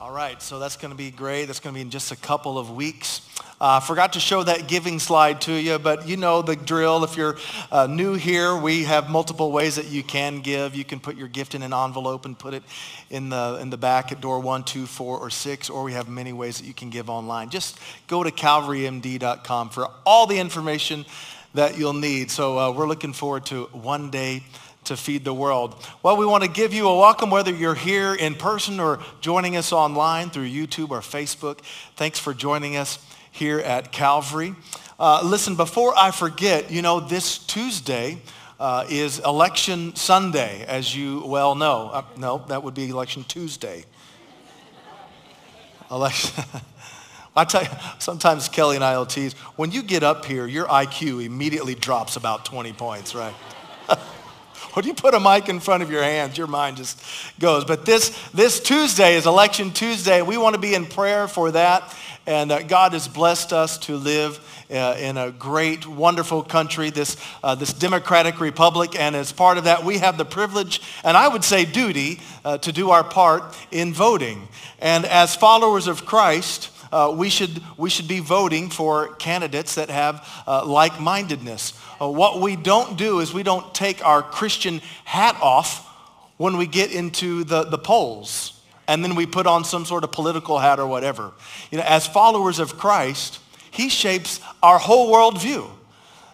All right, so that's going to be great. That's going to be in just a couple of weeks. I uh, forgot to show that giving slide to you, but you know the drill. If you're uh, new here, we have multiple ways that you can give. You can put your gift in an envelope and put it in the, in the back at door one, two, four, or six, or we have many ways that you can give online. Just go to calvarymd.com for all the information that you'll need. So uh, we're looking forward to one day to feed the world. Well, we want to give you a welcome whether you're here in person or joining us online through YouTube or Facebook. Thanks for joining us here at Calvary. Uh, listen, before I forget, you know, this Tuesday uh, is Election Sunday, as you well know. Uh, no, that would be Election Tuesday. Election. I tell you, sometimes Kelly and I will tease, when you get up here, your IQ immediately drops about 20 points, right? When you put a mic in front of your hands, your mind just goes. But this, this Tuesday is Election Tuesday. We want to be in prayer for that. And uh, God has blessed us to live uh, in a great, wonderful country, this, uh, this democratic republic. And as part of that, we have the privilege, and I would say duty, uh, to do our part in voting. And as followers of Christ, uh, we, should, we should be voting for candidates that have uh, like-mindedness. Uh, what we don't do is we don't take our Christian hat off when we get into the, the polls and then we put on some sort of political hat or whatever. You know, as followers of Christ, he shapes our whole worldview.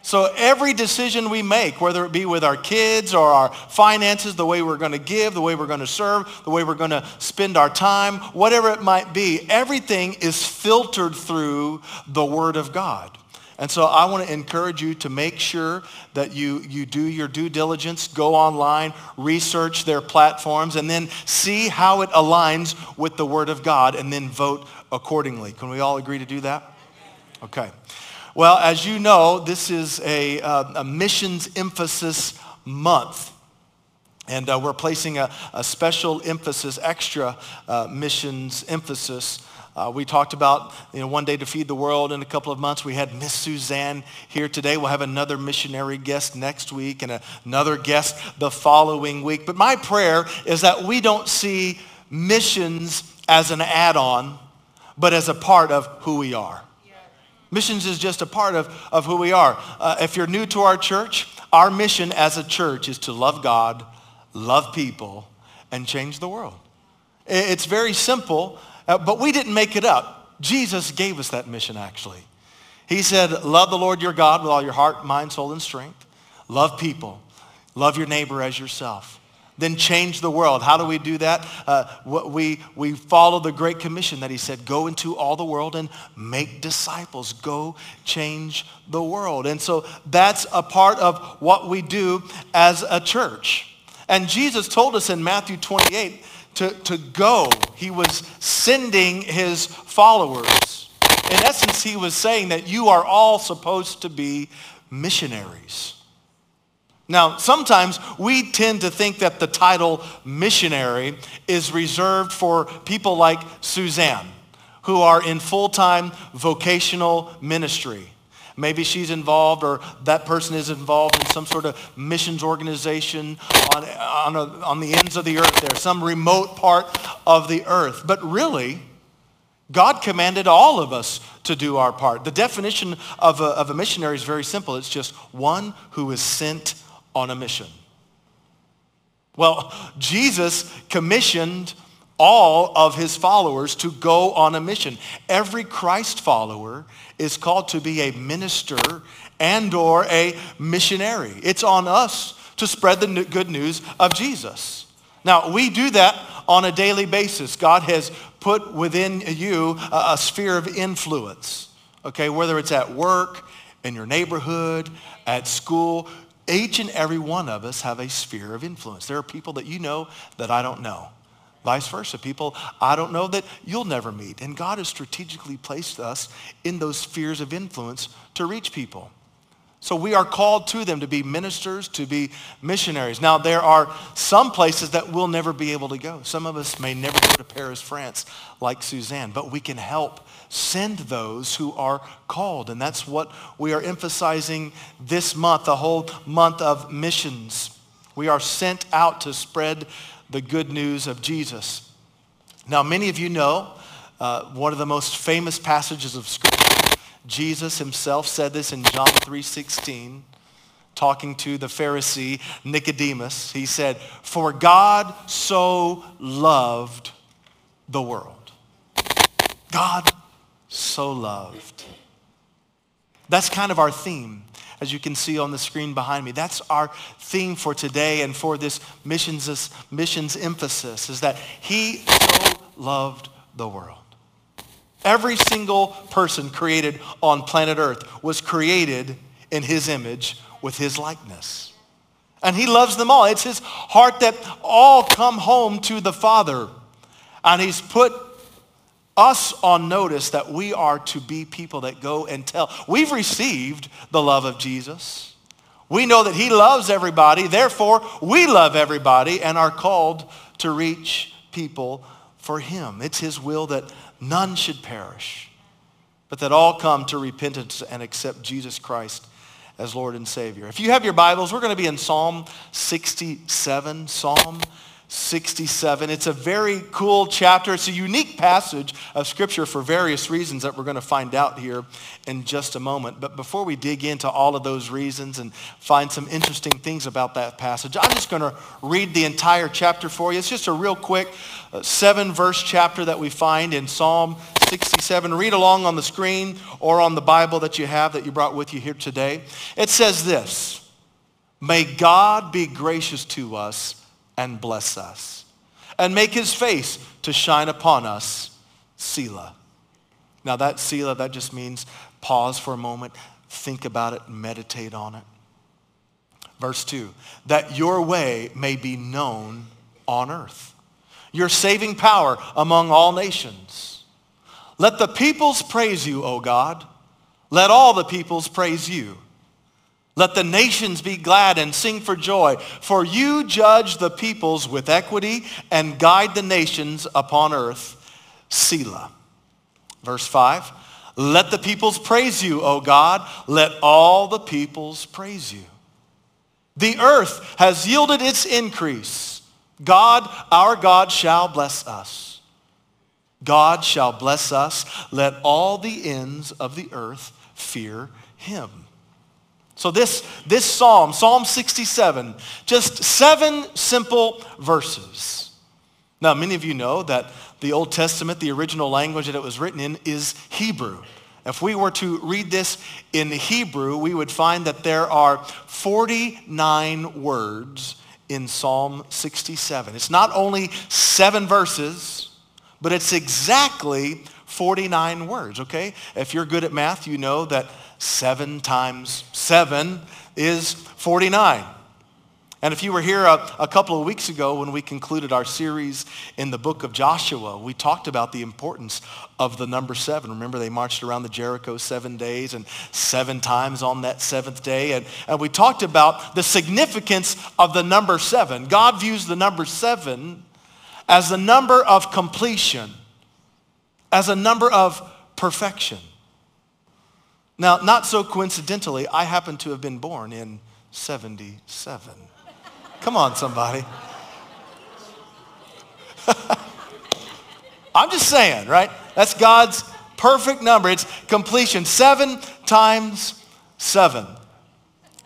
So every decision we make, whether it be with our kids or our finances, the way we're going to give, the way we're going to serve, the way we're going to spend our time, whatever it might be, everything is filtered through the Word of God. And so I want to encourage you to make sure that you, you do your due diligence, go online, research their platforms, and then see how it aligns with the Word of God, and then vote accordingly. Can we all agree to do that? Okay. Well, as you know, this is a, uh, a missions emphasis month. And uh, we're placing a, a, special emphasis, extra uh, missions emphasis uh, we talked about you know, one day to feed the world in a couple of months. We had Miss Suzanne here today. We'll have another missionary guest next week and another guest the following week. But my prayer is that we don't see missions as an add-on, but as a part of who we are. Missions is just a part of, of who we are. Uh, if you're new to our church, our mission as a church is to love God, love people, and change the world. It's very simple, uh, but we didn't make it up. Jesus gave us that mission, actually. He said, love the Lord your God with all your heart, mind, soul, and strength. Love people. Love your neighbor as yourself. Then change the world. How do we do that? Uh, we, we follow the Great Commission that he said, go into all the world and make disciples. Go change the world. And so that's a part of what we do as a church. And Jesus told us in Matthew 28 to, to go. He was sending his followers. In essence, he was saying that you are all supposed to be missionaries. Now, sometimes we tend to think that the title missionary is reserved for people like Suzanne, who are in full-time vocational ministry. Maybe she's involved or that person is involved in some sort of missions organization on, on, a, on the ends of the earth there, some remote part of the earth. But really, God commanded all of us to do our part. The definition of a, of a missionary is very simple. It's just one who is sent on a mission. Well, Jesus commissioned all of his followers to go on a mission. Every Christ follower is called to be a minister and or a missionary. It's on us to spread the good news of Jesus. Now, we do that on a daily basis. God has put within you a, a sphere of influence, okay, whether it's at work, in your neighborhood, at school, each and every one of us have a sphere of influence. There are people that you know that I don't know. Vice versa. People I don't know that you'll never meet. And God has strategically placed us in those spheres of influence to reach people. So we are called to them to be ministers, to be missionaries. Now, there are some places that we'll never be able to go. Some of us may never go to Paris, France, like Suzanne, but we can help send those who are called. And that's what we are emphasizing this month, the whole month of missions. We are sent out to spread the good news of Jesus. Now, many of you know uh, one of the most famous passages of Scripture. Jesus himself said this in John 3.16, talking to the Pharisee Nicodemus. He said, for God so loved the world. God so loved. That's kind of our theme as you can see on the screen behind me. That's our theme for today and for this missions, missions emphasis is that he so loved the world. Every single person created on planet Earth was created in his image with his likeness. And he loves them all. It's his heart that all come home to the Father. And he's put us on notice that we are to be people that go and tell. We've received the love of Jesus. We know that he loves everybody. Therefore, we love everybody and are called to reach people for him. It's his will that none should perish, but that all come to repentance and accept Jesus Christ as Lord and Savior. If you have your Bibles, we're going to be in Psalm 67. Psalm 67. It's a very cool chapter. It's a unique passage of Scripture for various reasons that we're going to find out here in just a moment. But before we dig into all of those reasons and find some interesting things about that passage, I'm just going to read the entire chapter for you. It's just a real quick uh, seven verse chapter that we find in Psalm 67. Read along on the screen or on the Bible that you have that you brought with you here today. It says this, May God be gracious to us and bless us and make his face to shine upon us, Selah. Now that Selah, that just means pause for a moment, think about it, meditate on it. Verse 2, that your way may be known on earth, your saving power among all nations. Let the peoples praise you, O God. Let all the peoples praise you. Let the nations be glad and sing for joy, for you judge the peoples with equity and guide the nations upon earth. Selah. Verse 5. Let the peoples praise you, O God. Let all the peoples praise you. The earth has yielded its increase. God, our God, shall bless us. God shall bless us. Let all the ends of the earth fear him. So this, this psalm, Psalm 67, just seven simple verses. Now, many of you know that the Old Testament, the original language that it was written in, is Hebrew. If we were to read this in Hebrew, we would find that there are 49 words in Psalm 67. It's not only seven verses, but it's exactly 49 words, okay? If you're good at math, you know that 7 times 7 is 49. And if you were here a, a, couple of weeks ago when we concluded our series in the book of Joshua, we talked about the importance of the number seven. Remember, they marched around the Jericho seven days and seven times on that seventh day. And, and we talked about the significance of the number seven. God views the number seven as the number of completion, as a number of perfection. Now, not so coincidentally, I happen to have been born in 77. Come on, somebody. I'm just saying, right? That's God's perfect number. It's completion. Seven times seven.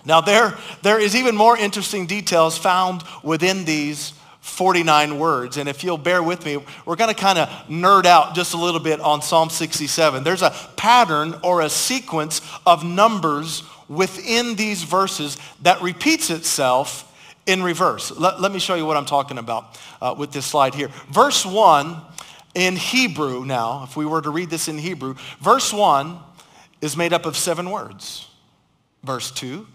Now, there, there is even more interesting details found within these 49 words. And if you'll bear with me, we're going to kind of nerd out just a little bit on Psalm 67. There's a pattern or a sequence of numbers within these verses that repeats itself in reverse. Let, let me show you what I'm talking about uh, with this slide here. Verse 1 in Hebrew now, if we were to read this in Hebrew, verse 1 is made up of seven words. Verse 2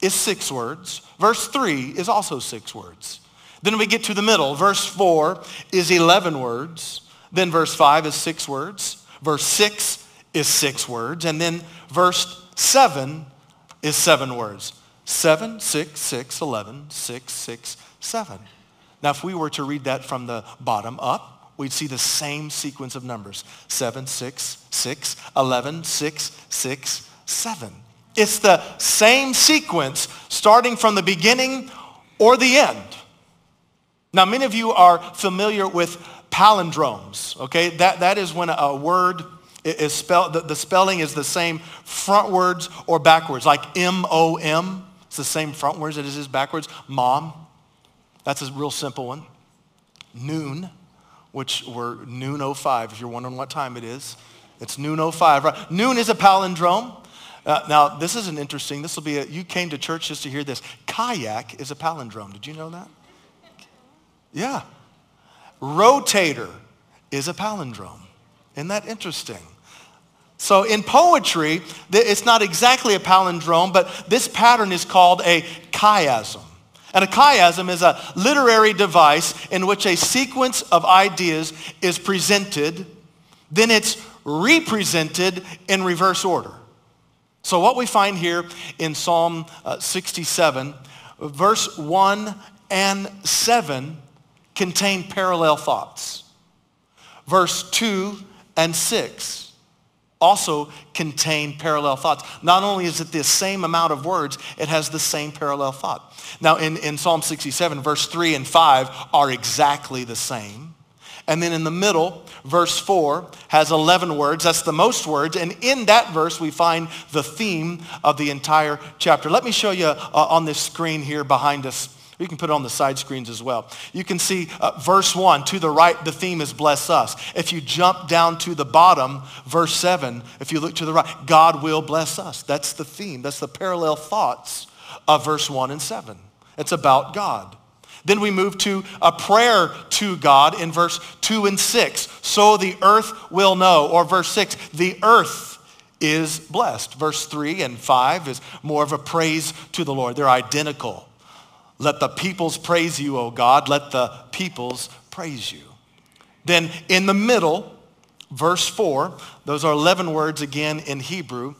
is six words. Verse 3 is also six words. Then we get to the middle. Verse 4 is 11 words. Then verse 5 is six words. Verse 6 is six words. And then verse 7 is seven words. 7, 6, 6, 11, 6, 6, 7. Now, if we were to read that from the bottom up, we'd see the same sequence of numbers. 7, 6, 6, 11, 6, 6, 7. It's the same sequence starting from the beginning or the end. Now, many of you are familiar with palindromes, okay? That, that is when a word is spelled, the, the spelling is the same frontwards or backwards, like M-O-M. It's the same frontwards as it is backwards. Mom, that's a real simple one. Noon, which we're noon 05, if you're wondering what time it is. It's noon 05, right? Noon is a palindrome. Uh, now, this is an interesting, this will be a, you came to church just to hear this. Kayak is a palindrome. Did you know that? Yeah. Rotator is a palindrome. Isn't that interesting? So in poetry, it's not exactly a palindrome, but this pattern is called a chiasm. And a chiasm is a literary device in which a sequence of ideas is presented, then it's represented in reverse order. So what we find here in Psalm uh, 67, verse 1 and 7 contain parallel thoughts. Verse 2 and 6 also contain parallel thoughts. Not only is it the same amount of words, it has the same parallel thought. Now in, in Psalm 67, verse 3 and 5 are exactly the same. And then in the middle, verse 4 has 11 words. That's the most words. And in that verse, we find the theme of the entire chapter. Let me show you uh, on this screen here behind us you can put it on the side screens as well. You can see uh, verse 1, to the right, the theme is bless us. If you jump down to the bottom, verse 7, if you look to the right, God will bless us. That's the theme. That's the parallel thoughts of verse 1 and 7. It's about God. Then we move to a prayer to God in verse 2 and 6. So the earth will know. Or verse 6, the earth is blessed. Verse 3 and 5 is more of a praise to the Lord. They're identical. Let the peoples praise you, O God. Let the peoples praise you. Then in the middle, verse 4, those are 11 words again in Hebrew.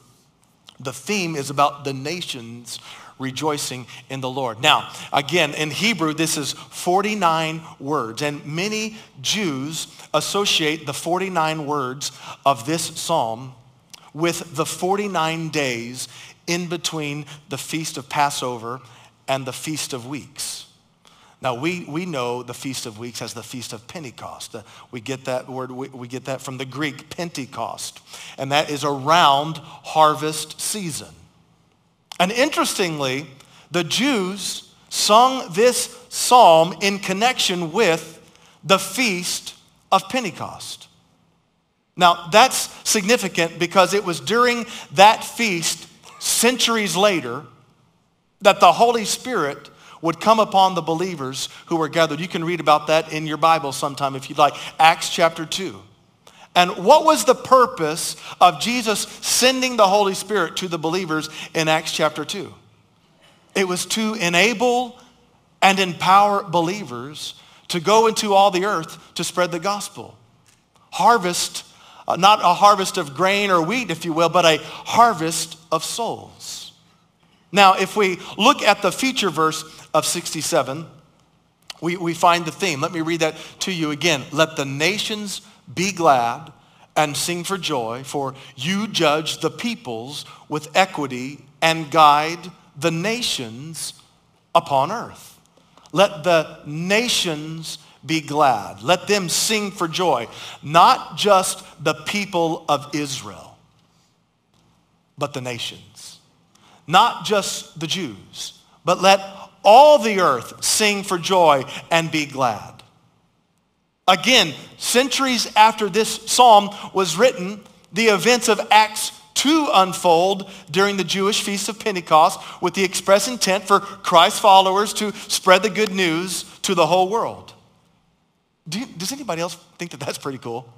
The theme is about the nations rejoicing in the Lord. Now, again, in Hebrew, this is 49 words, and many Jews associate the 49 words of this psalm with the 49 days in between the feast of Passover and the Feast of Weeks. Now, we, we know the Feast of Weeks as the Feast of Pentecost. Uh, we get that word, we, we get that from the Greek, Pentecost. And that is around harvest season. And interestingly, the Jews sung this psalm in connection with the Feast of Pentecost. Now, that's significant because it was during that feast, centuries later, that the Holy Spirit would come upon the believers who were gathered. You can read about that in your Bible sometime if you'd like. Acts chapter 2. And what was the purpose of Jesus sending the Holy Spirit to the believers in Acts chapter 2? It was to enable and empower believers to go into all the earth to spread the gospel. Harvest, uh, not a harvest of grain or wheat, if you will, but a harvest of souls. Now, if we look at the feature verse of 67, we, we find the theme. Let me read that to you again. Let the nations be glad and sing for joy, for you judge the peoples with equity and guide the nations upon earth. Let the nations be glad. Let them sing for joy. Not just the people of Israel, but the nations not just the Jews, but let all the earth sing for joy and be glad. Again, centuries after this psalm was written, the events of Acts 2 unfold during the Jewish Feast of Pentecost with the express intent for Christ's followers to spread the good news to the whole world. Do you, does anybody else think that that's pretty cool?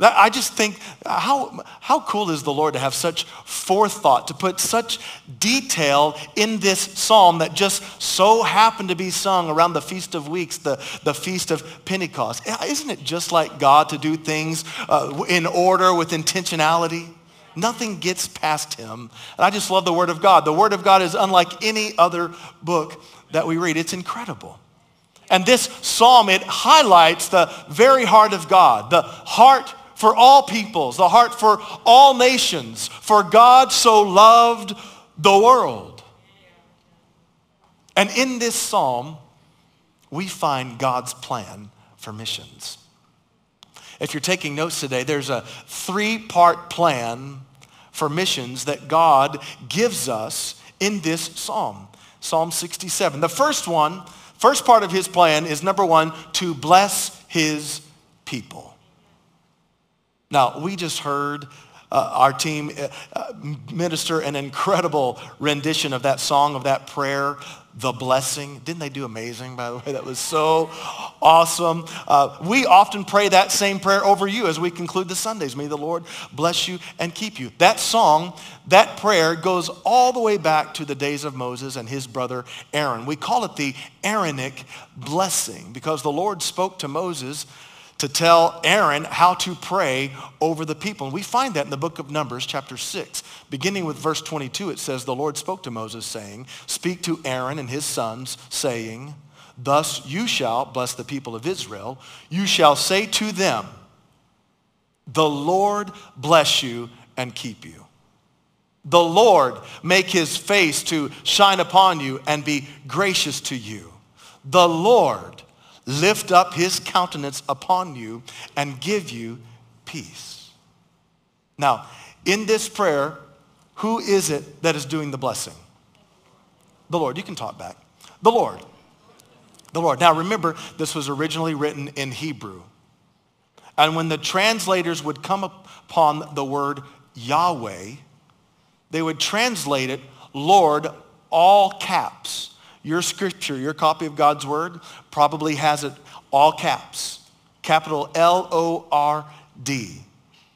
I just think, how, how cool is the Lord to have such forethought, to put such detail in this psalm that just so happened to be sung around the Feast of Weeks, the, the Feast of Pentecost. Isn't it just like God to do things uh, in order with intentionality? Nothing gets past him. And I just love the Word of God. The Word of God is unlike any other book that we read. It's incredible. And this psalm, it highlights the very heart of God, the heart for all peoples, the heart for all nations, for God so loved the world. And in this psalm, we find God's plan for missions. If you're taking notes today, there's a three-part plan for missions that God gives us in this psalm, Psalm 67. The first one, first part of his plan is number one, to bless his people. Now, we just heard uh, our team uh, uh, minister an incredible rendition of that song, of that prayer, The Blessing. Didn't they do amazing, by the way? That was so awesome. Uh, we often pray that same prayer over you as we conclude the Sundays. May the Lord bless you and keep you. That song, that prayer goes all the way back to the days of Moses and his brother Aaron. We call it the Aaronic blessing because the Lord spoke to Moses to tell Aaron how to pray over the people. And we find that in the book of Numbers, chapter 6. Beginning with verse 22, it says, The Lord spoke to Moses, saying, Speak to Aaron and his sons, saying, Thus you shall bless the people of Israel. You shall say to them, The Lord bless you and keep you. The Lord make his face to shine upon you and be gracious to you. The Lord lift up his countenance upon you and give you peace. Now, in this prayer, who is it that is doing the blessing? The Lord. You can talk back. The Lord. The Lord. Now remember, this was originally written in Hebrew. And when the translators would come upon the word Yahweh, they would translate it Lord, all caps. Your scripture, your copy of God's word probably has it all caps, capital L-O-R-D.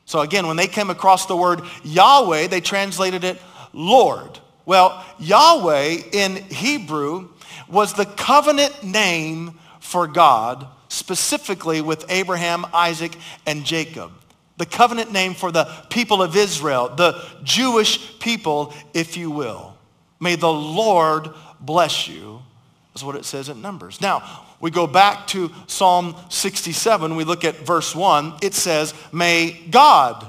So again, when they came across the word Yahweh, they translated it Lord. Well, Yahweh in Hebrew was the covenant name for God, specifically with Abraham, Isaac, and Jacob. The covenant name for the people of Israel, the Jewish people, if you will. May the Lord bless you, is what it says in Numbers. Now, we go back to Psalm 67. We look at verse 1. It says, May God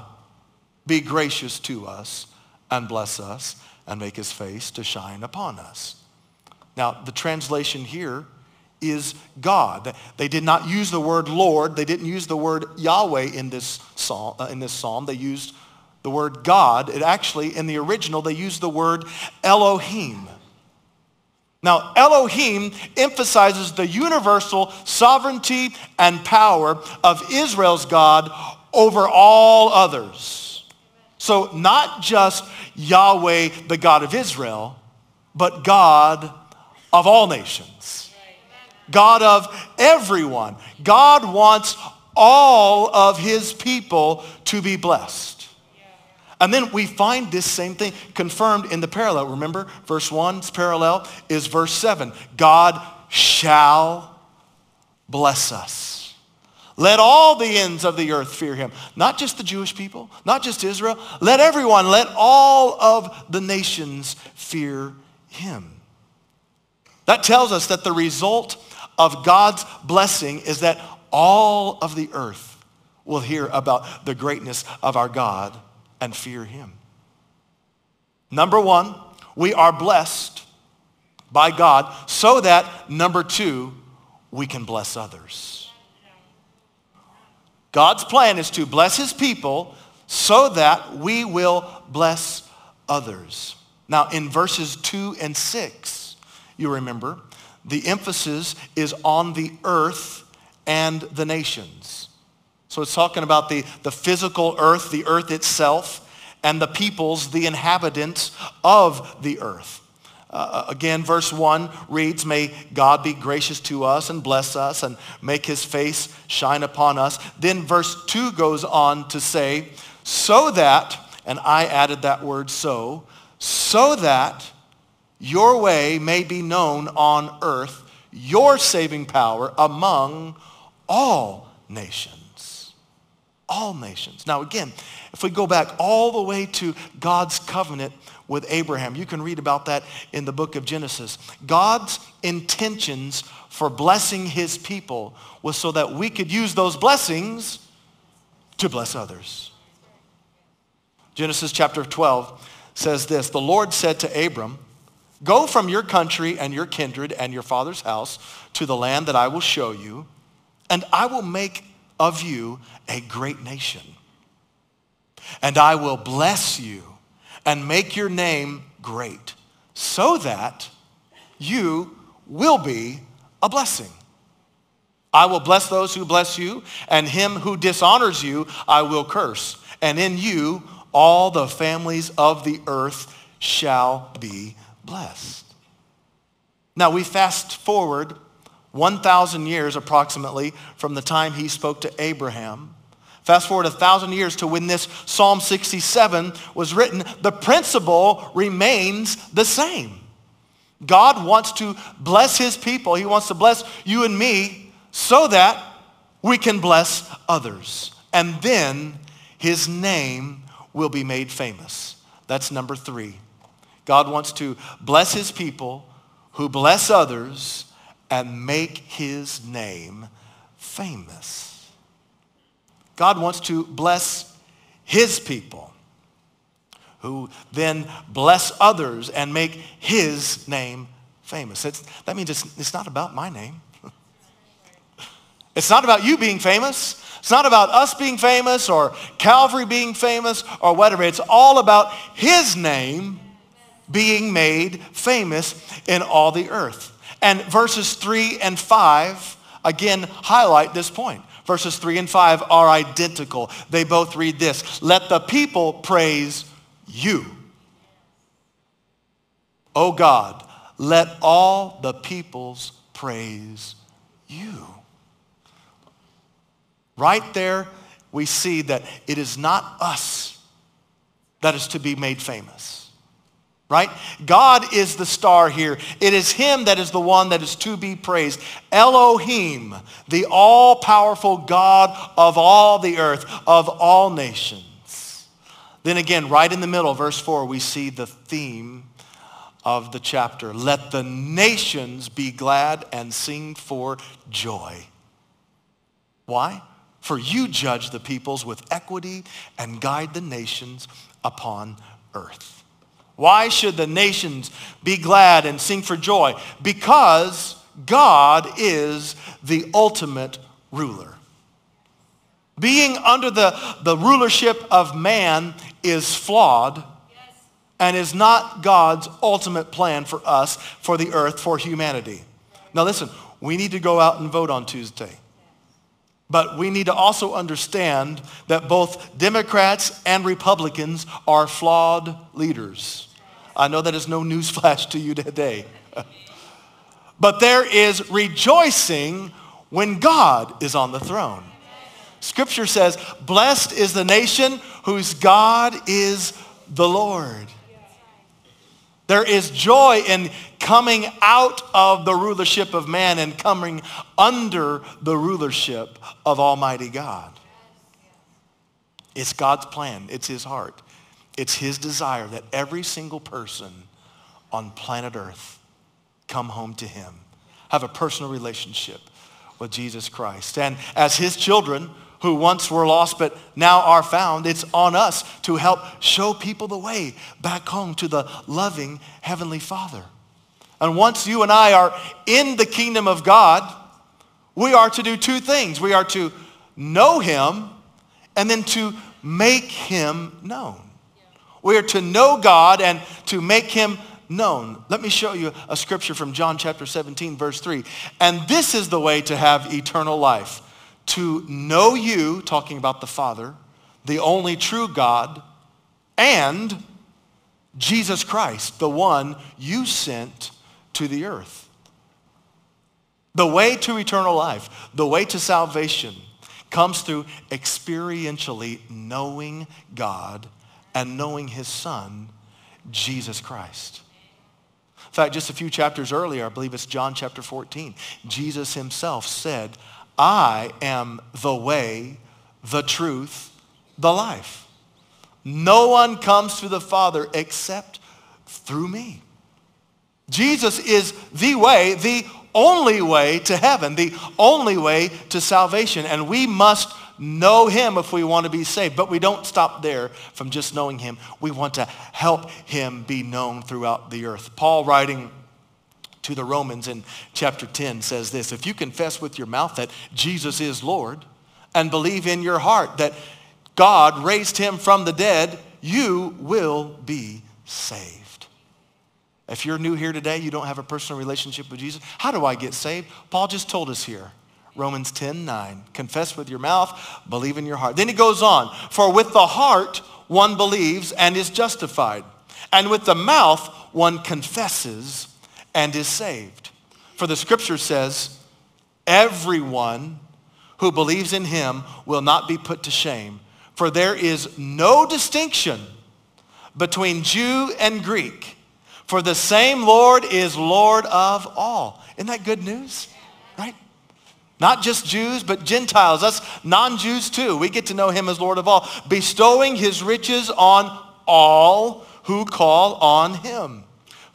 be gracious to us and bless us and make his face to shine upon us. Now, the translation here is God. They did not use the word Lord. They didn't use the word Yahweh in this psalm. Uh, in this psalm. They used the word God. It actually, in the original, they used the word Elohim. Now, Elohim emphasizes the universal sovereignty and power of Israel's God over all others. So not just Yahweh, the God of Israel, but God of all nations. God of everyone. God wants all of his people to be blessed. And then we find this same thing confirmed in the parallel. Remember, verse 1's parallel is verse 7. God shall bless us. Let all the ends of the earth fear him. Not just the Jewish people, not just Israel. Let everyone, let all of the nations fear him. That tells us that the result of God's blessing is that all of the earth will hear about the greatness of our God and fear him. Number one, we are blessed by God so that, number two, we can bless others. God's plan is to bless his people so that we will bless others. Now, in verses 2 and 6, you remember, the emphasis is on the earth and the nations. So it's talking about the, the physical earth, the earth itself, and the peoples, the inhabitants of the earth. Uh, again, verse 1 reads, May God be gracious to us and bless us and make his face shine upon us. Then verse 2 goes on to say, so that, and I added that word so, so that your way may be known on earth, your saving power among all nations all nations. Now again, if we go back all the way to God's covenant with Abraham, you can read about that in the book of Genesis. God's intentions for blessing his people was so that we could use those blessings to bless others. Genesis chapter 12 says this, the Lord said to Abram, go from your country and your kindred and your father's house to the land that I will show you, and I will make of you a great nation. And I will bless you and make your name great so that you will be a blessing. I will bless those who bless you, and him who dishonors you I will curse. And in you all the families of the earth shall be blessed. Now we fast forward 1,000 years approximately from the time he spoke to Abraham. Fast forward a thousand years to when this Psalm 67 was written, the principle remains the same. God wants to bless his people. He wants to bless you and me so that we can bless others. And then his name will be made famous. That's number three. God wants to bless his people who bless others and make his name famous. God wants to bless his people who then bless others and make his name famous. It's, that means it's, it's not about my name. it's not about you being famous. It's not about us being famous or Calvary being famous or whatever. It's all about his name being made famous in all the earth. And verses 3 and 5 again highlight this point. Verses 3 and 5 are identical. They both read this. Let the people praise you. O God, let all the peoples praise you. Right there, we see that it is not us that is to be made famous. Right? God is the star here. It is him that is the one that is to be praised. Elohim, the all-powerful God of all the earth, of all nations. Then again, right in the middle, verse 4, we see the theme of the chapter. Let the nations be glad and sing for joy. Why? For you judge the peoples with equity and guide the nations upon earth. Why should the nations be glad and sing for joy? Because God is the ultimate ruler. Being under the, the rulership of man is flawed and is not God's ultimate plan for us, for the earth, for humanity. Now listen, we need to go out and vote on Tuesday. But we need to also understand that both Democrats and Republicans are flawed leaders. I know that is no newsflash to you today. but there is rejoicing when God is on the throne. Scripture says, blessed is the nation whose God is the Lord. There is joy in coming out of the rulership of man and coming under the rulership of Almighty God. It's God's plan. It's his heart. It's his desire that every single person on planet Earth come home to him, have a personal relationship with Jesus Christ. And as his children, who once were lost but now are found, it's on us to help show people the way back home to the loving Heavenly Father. And once you and I are in the kingdom of God, we are to do two things. We are to know him and then to make him known. We are to know God and to make him known. Let me show you a scripture from John chapter 17, verse 3. And this is the way to have eternal life to know you, talking about the Father, the only true God, and Jesus Christ, the one you sent to the earth. The way to eternal life, the way to salvation, comes through experientially knowing God and knowing his son, Jesus Christ. In fact, just a few chapters earlier, I believe it's John chapter 14, Jesus himself said, I am the way, the truth, the life. No one comes to the Father except through me. Jesus is the way, the only way to heaven, the only way to salvation. And we must know him if we want to be saved. But we don't stop there from just knowing him. We want to help him be known throughout the earth. Paul writing to the Romans in chapter 10 says this, if you confess with your mouth that Jesus is Lord and believe in your heart that God raised him from the dead, you will be saved. If you're new here today, you don't have a personal relationship with Jesus, how do I get saved? Paul just told us here. Romans 10, 9. Confess with your mouth, believe in your heart. Then he goes on, for with the heart one believes and is justified. And with the mouth one confesses and is saved. For the scripture says, everyone who believes in him will not be put to shame. For there is no distinction between Jew and Greek. For the same Lord is Lord of all. Isn't that good news? Right? Not just Jews, but Gentiles, us non-Jews too. We get to know him as Lord of all, bestowing his riches on all who call on him.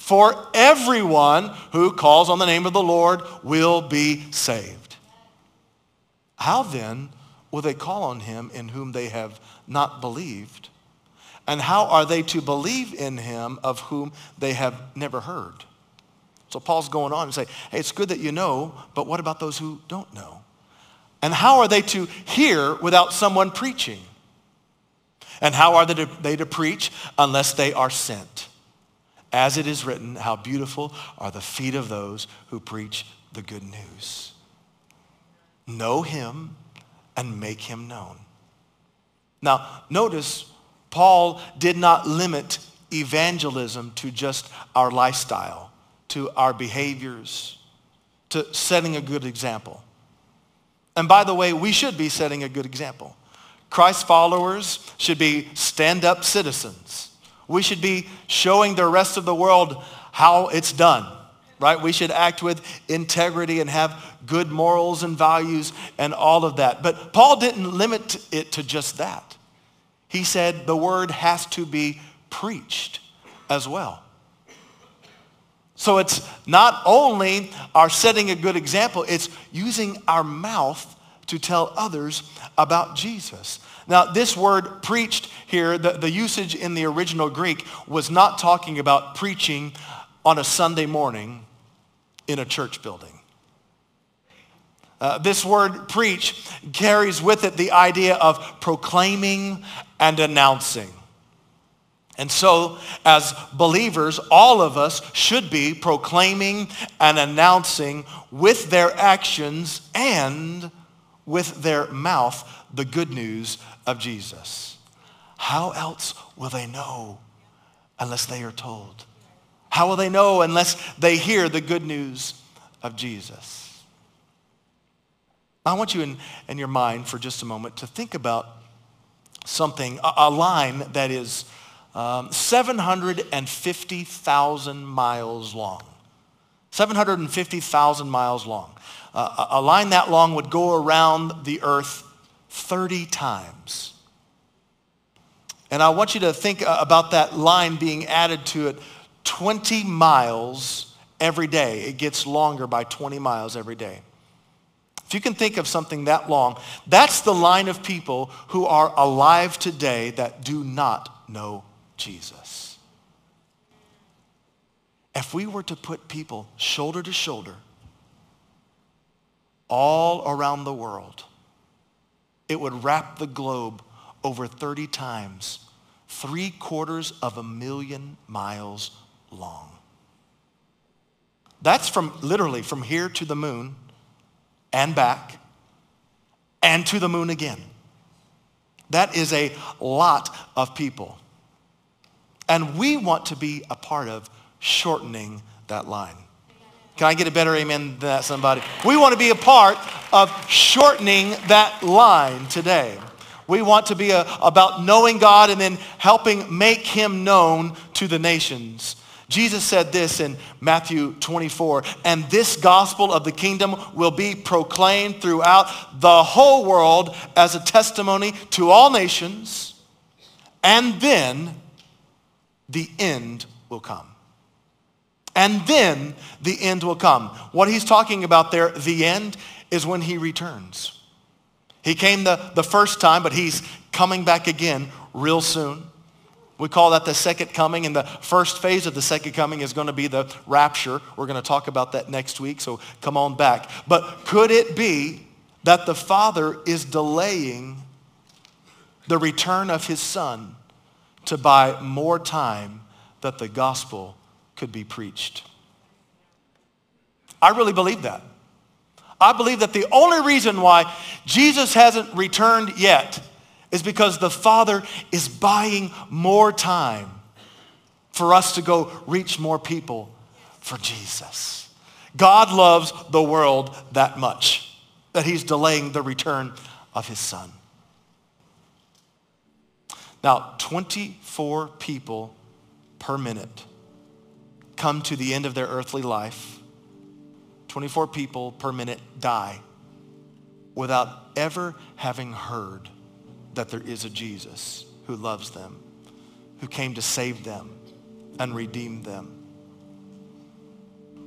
For everyone who calls on the name of the Lord will be saved. How then will they call on him in whom they have not believed? And how are they to believe in him of whom they have never heard? So Paul's going on and say, hey, it's good that you know, but what about those who don't know? And how are they to hear without someone preaching? And how are they to, they to preach unless they are sent? As it is written, how beautiful are the feet of those who preach the good news. Know him and make him known. Now, notice Paul did not limit evangelism to just our lifestyle to our behaviors, to setting a good example. And by the way, we should be setting a good example. Christ followers should be stand-up citizens. We should be showing the rest of the world how it's done, right? We should act with integrity and have good morals and values and all of that. But Paul didn't limit it to just that. He said the word has to be preached as well. So it's not only our setting a good example, it's using our mouth to tell others about Jesus. Now, this word preached here, the, the usage in the original Greek was not talking about preaching on a Sunday morning in a church building. Uh, this word preach carries with it the idea of proclaiming and announcing. And so, as believers, all of us should be proclaiming and announcing with their actions and with their mouth the good news of Jesus. How else will they know unless they are told? How will they know unless they hear the good news of Jesus? I want you in, in your mind for just a moment to think about something, a, a line that is um, 750,000 miles long. 750,000 miles long. Uh, a line that long would go around the earth 30 times. And I want you to think uh, about that line being added to it 20 miles every day. It gets longer by 20 miles every day. If you can think of something that long, that's the line of people who are alive today that do not know Jesus. If we were to put people shoulder to shoulder all around the world, it would wrap the globe over 30 times, three quarters of a million miles long. That's from literally from here to the moon and back and to the moon again. That is a lot of people. And we want to be a part of shortening that line. Can I get a better amen than that, somebody? We want to be a part of shortening that line today. We want to be a, about knowing God and then helping make him known to the nations. Jesus said this in Matthew 24, and this gospel of the kingdom will be proclaimed throughout the whole world as a testimony to all nations, and then the end will come. And then the end will come. What he's talking about there, the end, is when he returns. He came the, the first time, but he's coming back again real soon. We call that the second coming, and the first phase of the second coming is going to be the rapture. We're going to talk about that next week, so come on back. But could it be that the Father is delaying the return of his Son to buy more time that the gospel could be preached. I really believe that. I believe that the only reason why Jesus hasn't returned yet is because the Father is buying more time for us to go reach more people for Jesus. God loves the world that much that he's delaying the return of his son. Now, 24 people per minute come to the end of their earthly life. 24 people per minute die without ever having heard that there is a Jesus who loves them, who came to save them and redeem them.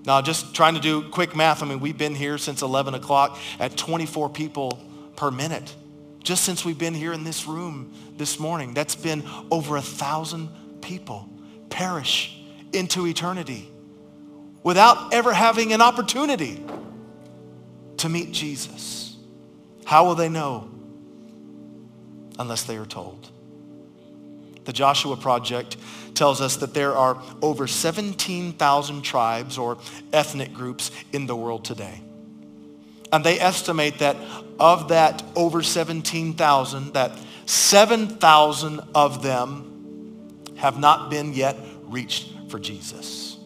Now, just trying to do quick math, I mean, we've been here since 11 o'clock at 24 people per minute. Just since we've been here in this room this morning, that's been over a thousand people perish into eternity without ever having an opportunity to meet Jesus. How will they know unless they are told? The Joshua Project tells us that there are over 17,000 tribes or ethnic groups in the world today. And they estimate that of that over 17,000, that 7,000 of them have not been yet reached for Jesus.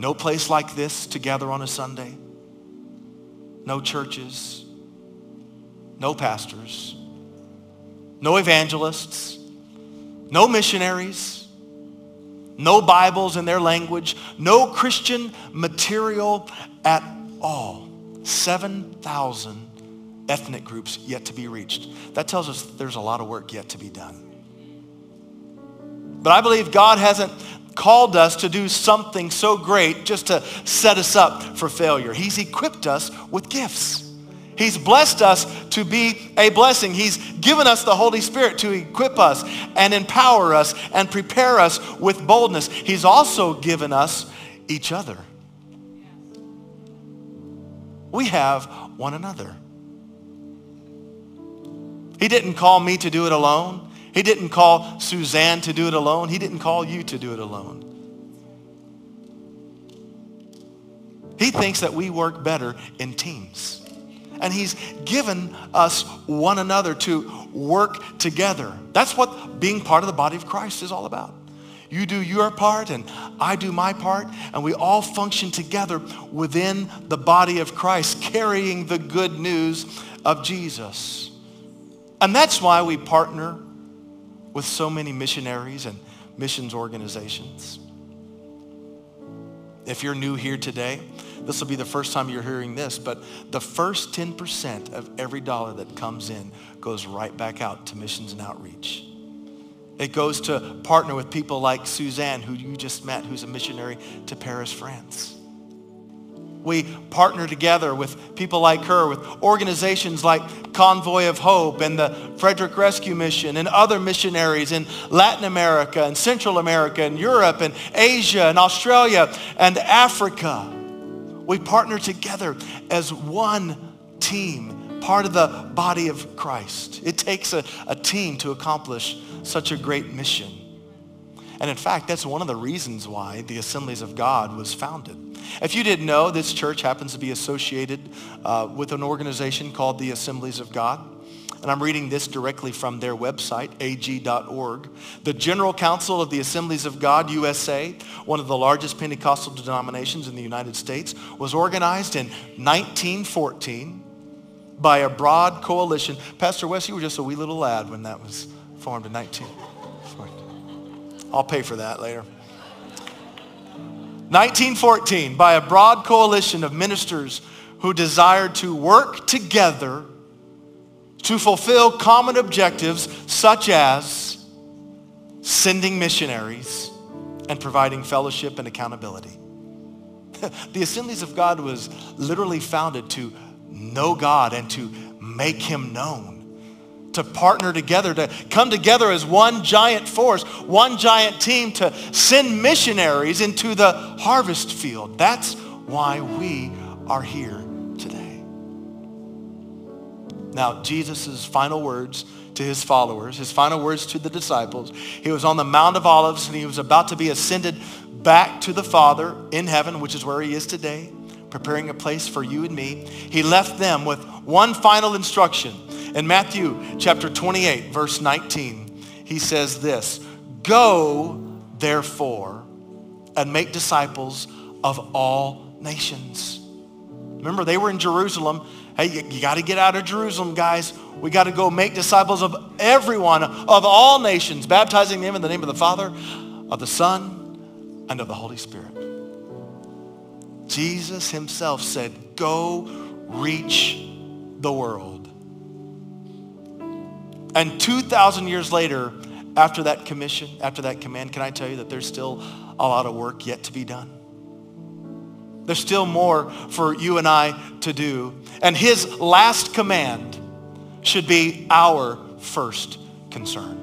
No place like this to gather on a Sunday. No churches. No pastors. No evangelists no missionaries, no Bibles in their language, no Christian material at all. 7,000 ethnic groups yet to be reached. That tells us there's a lot of work yet to be done. But I believe God hasn't called us to do something so great just to set us up for failure. He's equipped us with gifts. He's blessed us to be a blessing. He's given us the Holy Spirit to equip us and empower us and prepare us with boldness. He's also given us each other. We have one another. He didn't call me to do it alone. He didn't call Suzanne to do it alone. He didn't call you to do it alone. He thinks that we work better in teams. And he's given us one another to work together. That's what being part of the body of Christ is all about. You do your part and I do my part and we all function together within the body of Christ carrying the good news of Jesus. And that's why we partner with so many missionaries and missions organizations. If you're new here today, this will be the first time you're hearing this, but the first 10% of every dollar that comes in goes right back out to missions and outreach. It goes to partner with people like Suzanne, who you just met, who's a missionary to Paris, France. We partner together with people like her, with organizations like Convoy of Hope and the Frederick Rescue Mission and other missionaries in Latin America and Central America and Europe and Asia and Australia and Africa. We partner together as one team, part of the body of Christ. It takes a, a team to accomplish such a great mission. And in fact, that's one of the reasons why the Assemblies of God was founded. If you didn't know, this church happens to be associated uh, with an organization called the Assemblies of God. And I'm reading this directly from their website, ag.org. The General Council of the Assemblies of God, USA, one of the largest Pentecostal denominations in the United States, was organized in 1914 by a broad coalition. Pastor West, you were just a wee little lad when that was formed in 19. I'll pay for that later. 1914, by a broad coalition of ministers who desired to work together to fulfill common objectives such as sending missionaries and providing fellowship and accountability. the Assemblies of God was literally founded to know God and to make him known to partner together, to come together as one giant force, one giant team to send missionaries into the harvest field. That's why we are here today. Now, Jesus' final words to his followers, his final words to the disciples, he was on the Mount of Olives and he was about to be ascended back to the Father in heaven, which is where he is today preparing a place for you and me. He left them with one final instruction. In Matthew chapter 28, verse 19, he says this, Go, therefore, and make disciples of all nations. Remember, they were in Jerusalem. Hey, you, you got to get out of Jerusalem, guys. We got to go make disciples of everyone, of all nations, baptizing them in the name of the Father, of the Son, and of the Holy Spirit. Jesus himself said, go reach the world. And 2,000 years later, after that commission, after that command, can I tell you that there's still a lot of work yet to be done? There's still more for you and I to do. And his last command should be our first concern.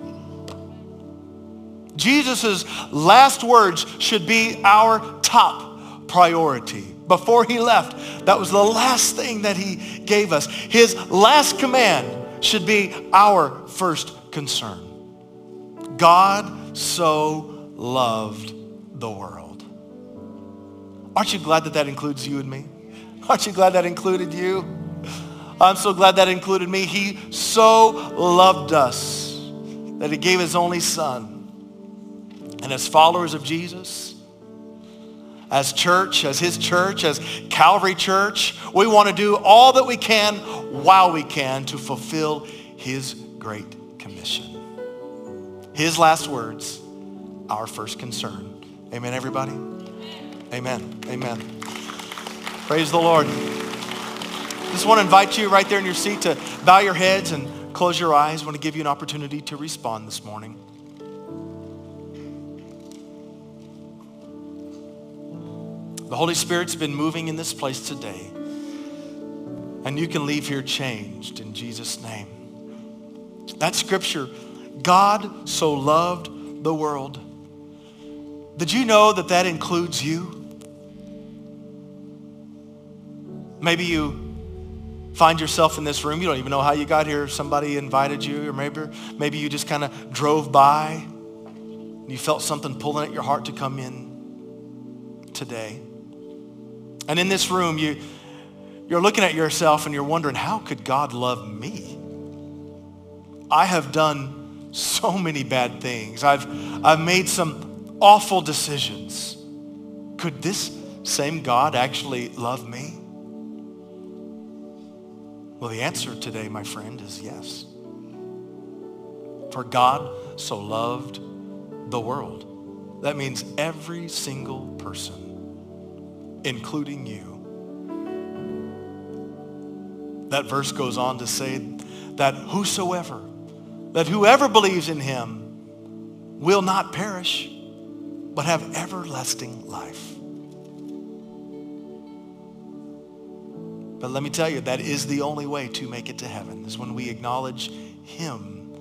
Jesus' last words should be our top priority. Before he left, that was the last thing that he gave us. His last command should be our first concern. God so loved the world. Aren't you glad that that includes you and me? Aren't you glad that included you? I'm so glad that included me. He so loved us that he gave his only son. And as followers of Jesus, as church, as his church, as Calvary Church, we want to do all that we can while we can to fulfill his great commission. His last words, our first concern. Amen, everybody? Amen. Amen. Praise the Lord. Just want to invite you right there in your seat to bow your heads and close your eyes. I want to give you an opportunity to respond this morning. The Holy Spirit's been moving in this place today. And you can leave here changed in Jesus' name. That scripture, God so loved the world. Did you know that that includes you? Maybe you find yourself in this room. You don't even know how you got here. Somebody invited you, or maybe, maybe you just kind of drove by. And you felt something pulling at your heart to come in today. And in this room, you, you're looking at yourself and you're wondering, how could God love me? I have done so many bad things. I've, I've made some awful decisions. Could this same God actually love me? Well, the answer today, my friend, is yes. For God so loved the world. That means every single person, including you. That verse goes on to say that whosoever, that whoever believes in him will not perish, but have everlasting life. But let me tell you, that is the only way to make it to heaven, is when we acknowledge him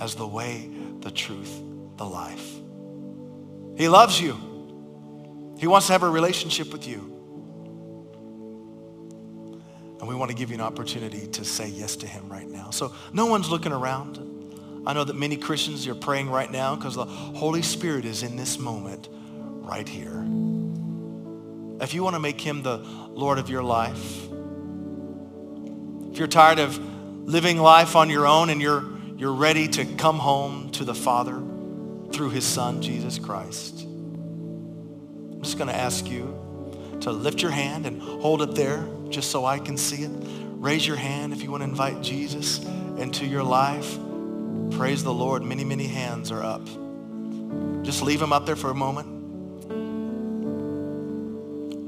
as the way, the truth, the life. He loves you. He wants to have a relationship with you. And we want to give you an opportunity to say yes to him right now. So no one's looking around. I know that many Christians are praying right now because the Holy Spirit is in this moment right here. If you want to make him the Lord of your life, if you're tired of living life on your own and you're, you're ready to come home to the Father through his Son, Jesus Christ, I'm just going to ask you to lift your hand and hold it there just so I can see it. Raise your hand if you want to invite Jesus into your life. Praise the Lord. Many, many hands are up. Just leave them up there for a moment.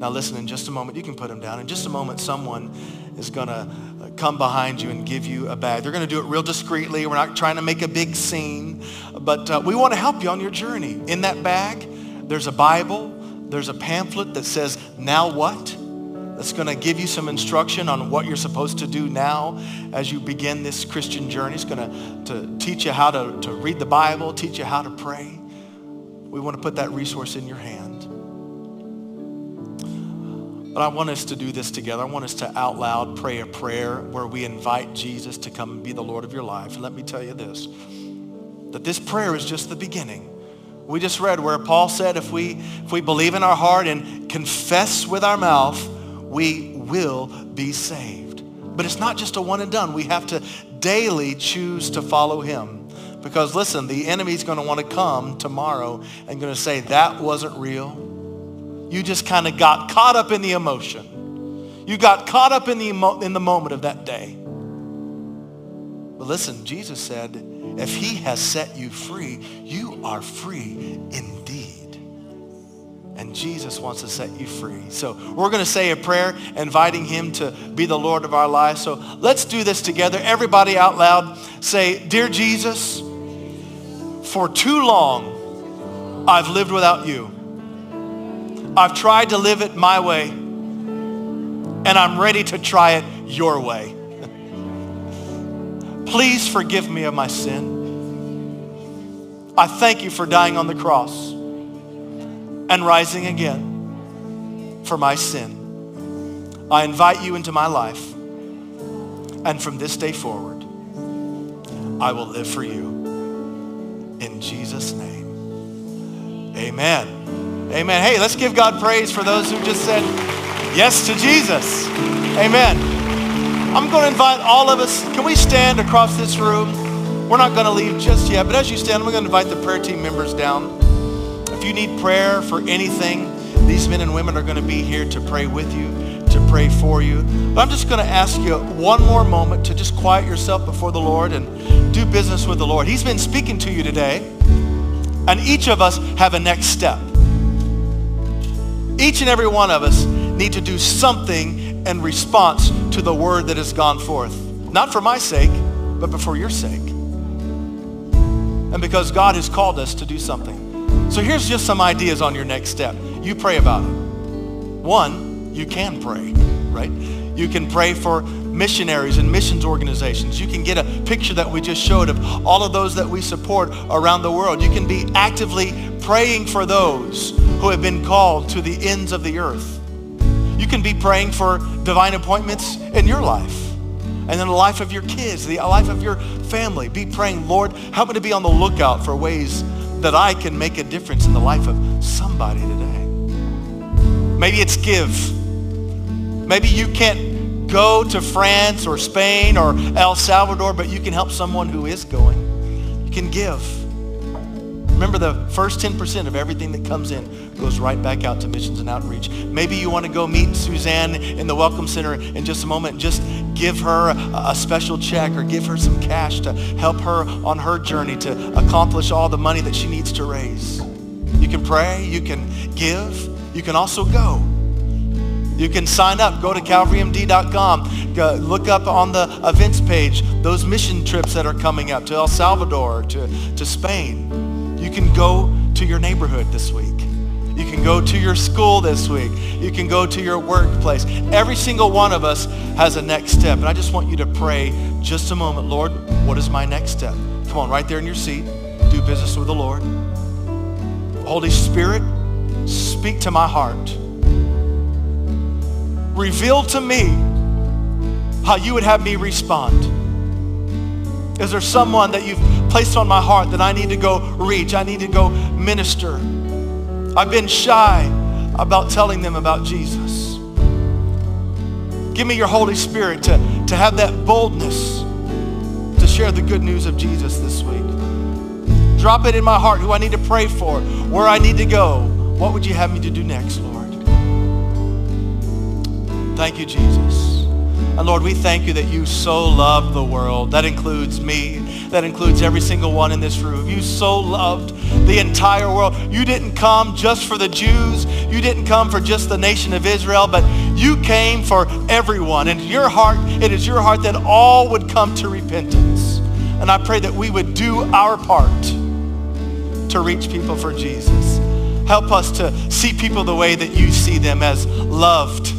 Now listen, in just a moment, you can put them down. In just a moment, someone is going to come behind you and give you a bag. They're going to do it real discreetly. We're not trying to make a big scene, but uh, we want to help you on your journey. In that bag, there's a Bible. There's a pamphlet that says, now what? That's going to give you some instruction on what you're supposed to do now as you begin this Christian journey. It's going to, to teach you how to, to read the Bible, teach you how to pray. We want to put that resource in your hand. But I want us to do this together. I want us to out loud pray a prayer where we invite Jesus to come and be the Lord of your life. And let me tell you this, that this prayer is just the beginning. We just read where Paul said if we, if we believe in our heart and confess with our mouth, we will be saved. But it's not just a one and done. We have to daily choose to follow him. Because listen, the enemy's going to want to come tomorrow and going to say, that wasn't real. You just kind of got caught up in the emotion. You got caught up in the, emo- in the moment of that day. But listen, Jesus said, if he has set you free, you are free indeed. And Jesus wants to set you free. So we're going to say a prayer inviting him to be the Lord of our lives. So let's do this together. Everybody out loud say, Dear Jesus, for too long I've lived without you. I've tried to live it my way, and I'm ready to try it your way. Please forgive me of my sin. I thank you for dying on the cross and rising again for my sin. I invite you into my life, and from this day forward, I will live for you. In Jesus' name, amen. Amen. Hey, let's give God praise for those who just said yes to Jesus. Amen. I'm going to invite all of us. Can we stand across this room? We're not going to leave just yet, but as you stand, I'm going to invite the prayer team members down. If you need prayer for anything, these men and women are going to be here to pray with you, to pray for you. But I'm just going to ask you one more moment to just quiet yourself before the Lord and do business with the Lord. He's been speaking to you today, and each of us have a next step. Each and every one of us need to do something in response to the word that has gone forth. Not for my sake, but for your sake. And because God has called us to do something. So here's just some ideas on your next step. You pray about it. One, you can pray, right? You can pray for missionaries and missions organizations. You can get a picture that we just showed of all of those that we support around the world. You can be actively praying for those who have been called to the ends of the earth. You can be praying for divine appointments in your life and in the life of your kids, the life of your family. Be praying, Lord, help me to be on the lookout for ways that I can make a difference in the life of somebody today. Maybe it's give. Maybe you can't go to France or Spain or El Salvador, but you can help someone who is going. You can give. Remember the first 10% of everything that comes in goes right back out to missions and outreach. Maybe you want to go meet Suzanne in the Welcome Center in just a moment just give her a, a special check or give her some cash to help her on her journey to accomplish all the money that she needs to raise. You can pray, you can give, you can also go. You can sign up. Go to calvarymd.com. Go, look up on the events page those mission trips that are coming up to El Salvador, to, to Spain. You can go to your neighborhood this week. You can go to your school this week. You can go to your workplace. Every single one of us has a next step. And I just want you to pray just a moment. Lord, what is my next step? Come on, right there in your seat. Do business with the Lord. Holy Spirit, speak to my heart reveal to me how you would have me respond. Is there someone that you've placed on my heart that I need to go reach? I need to go minister. I've been shy about telling them about Jesus. Give me your Holy Spirit to, to have that boldness to share the good news of Jesus this week. Drop it in my heart who I need to pray for, where I need to go. What would you have me to do next, Lord? Thank you, Jesus. And Lord, we thank you that you so love the world. That includes me. That includes every single one in this room. You so loved the entire world. You didn't come just for the Jews. You didn't come for just the nation of Israel, but you came for everyone. And your heart, it is your heart that all would come to repentance. And I pray that we would do our part to reach people for Jesus. Help us to see people the way that you see them as loved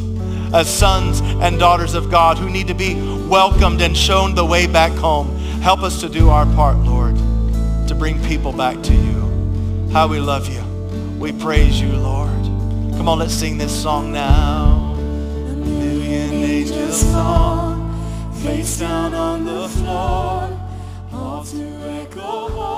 as sons and daughters of God who need to be welcomed and shown the way back home. Help us to do our part, Lord, to bring people back to you. How we love you. We praise you, Lord. Come on, let's sing this song now. A million angels fall, face down on the floor, all to echo home.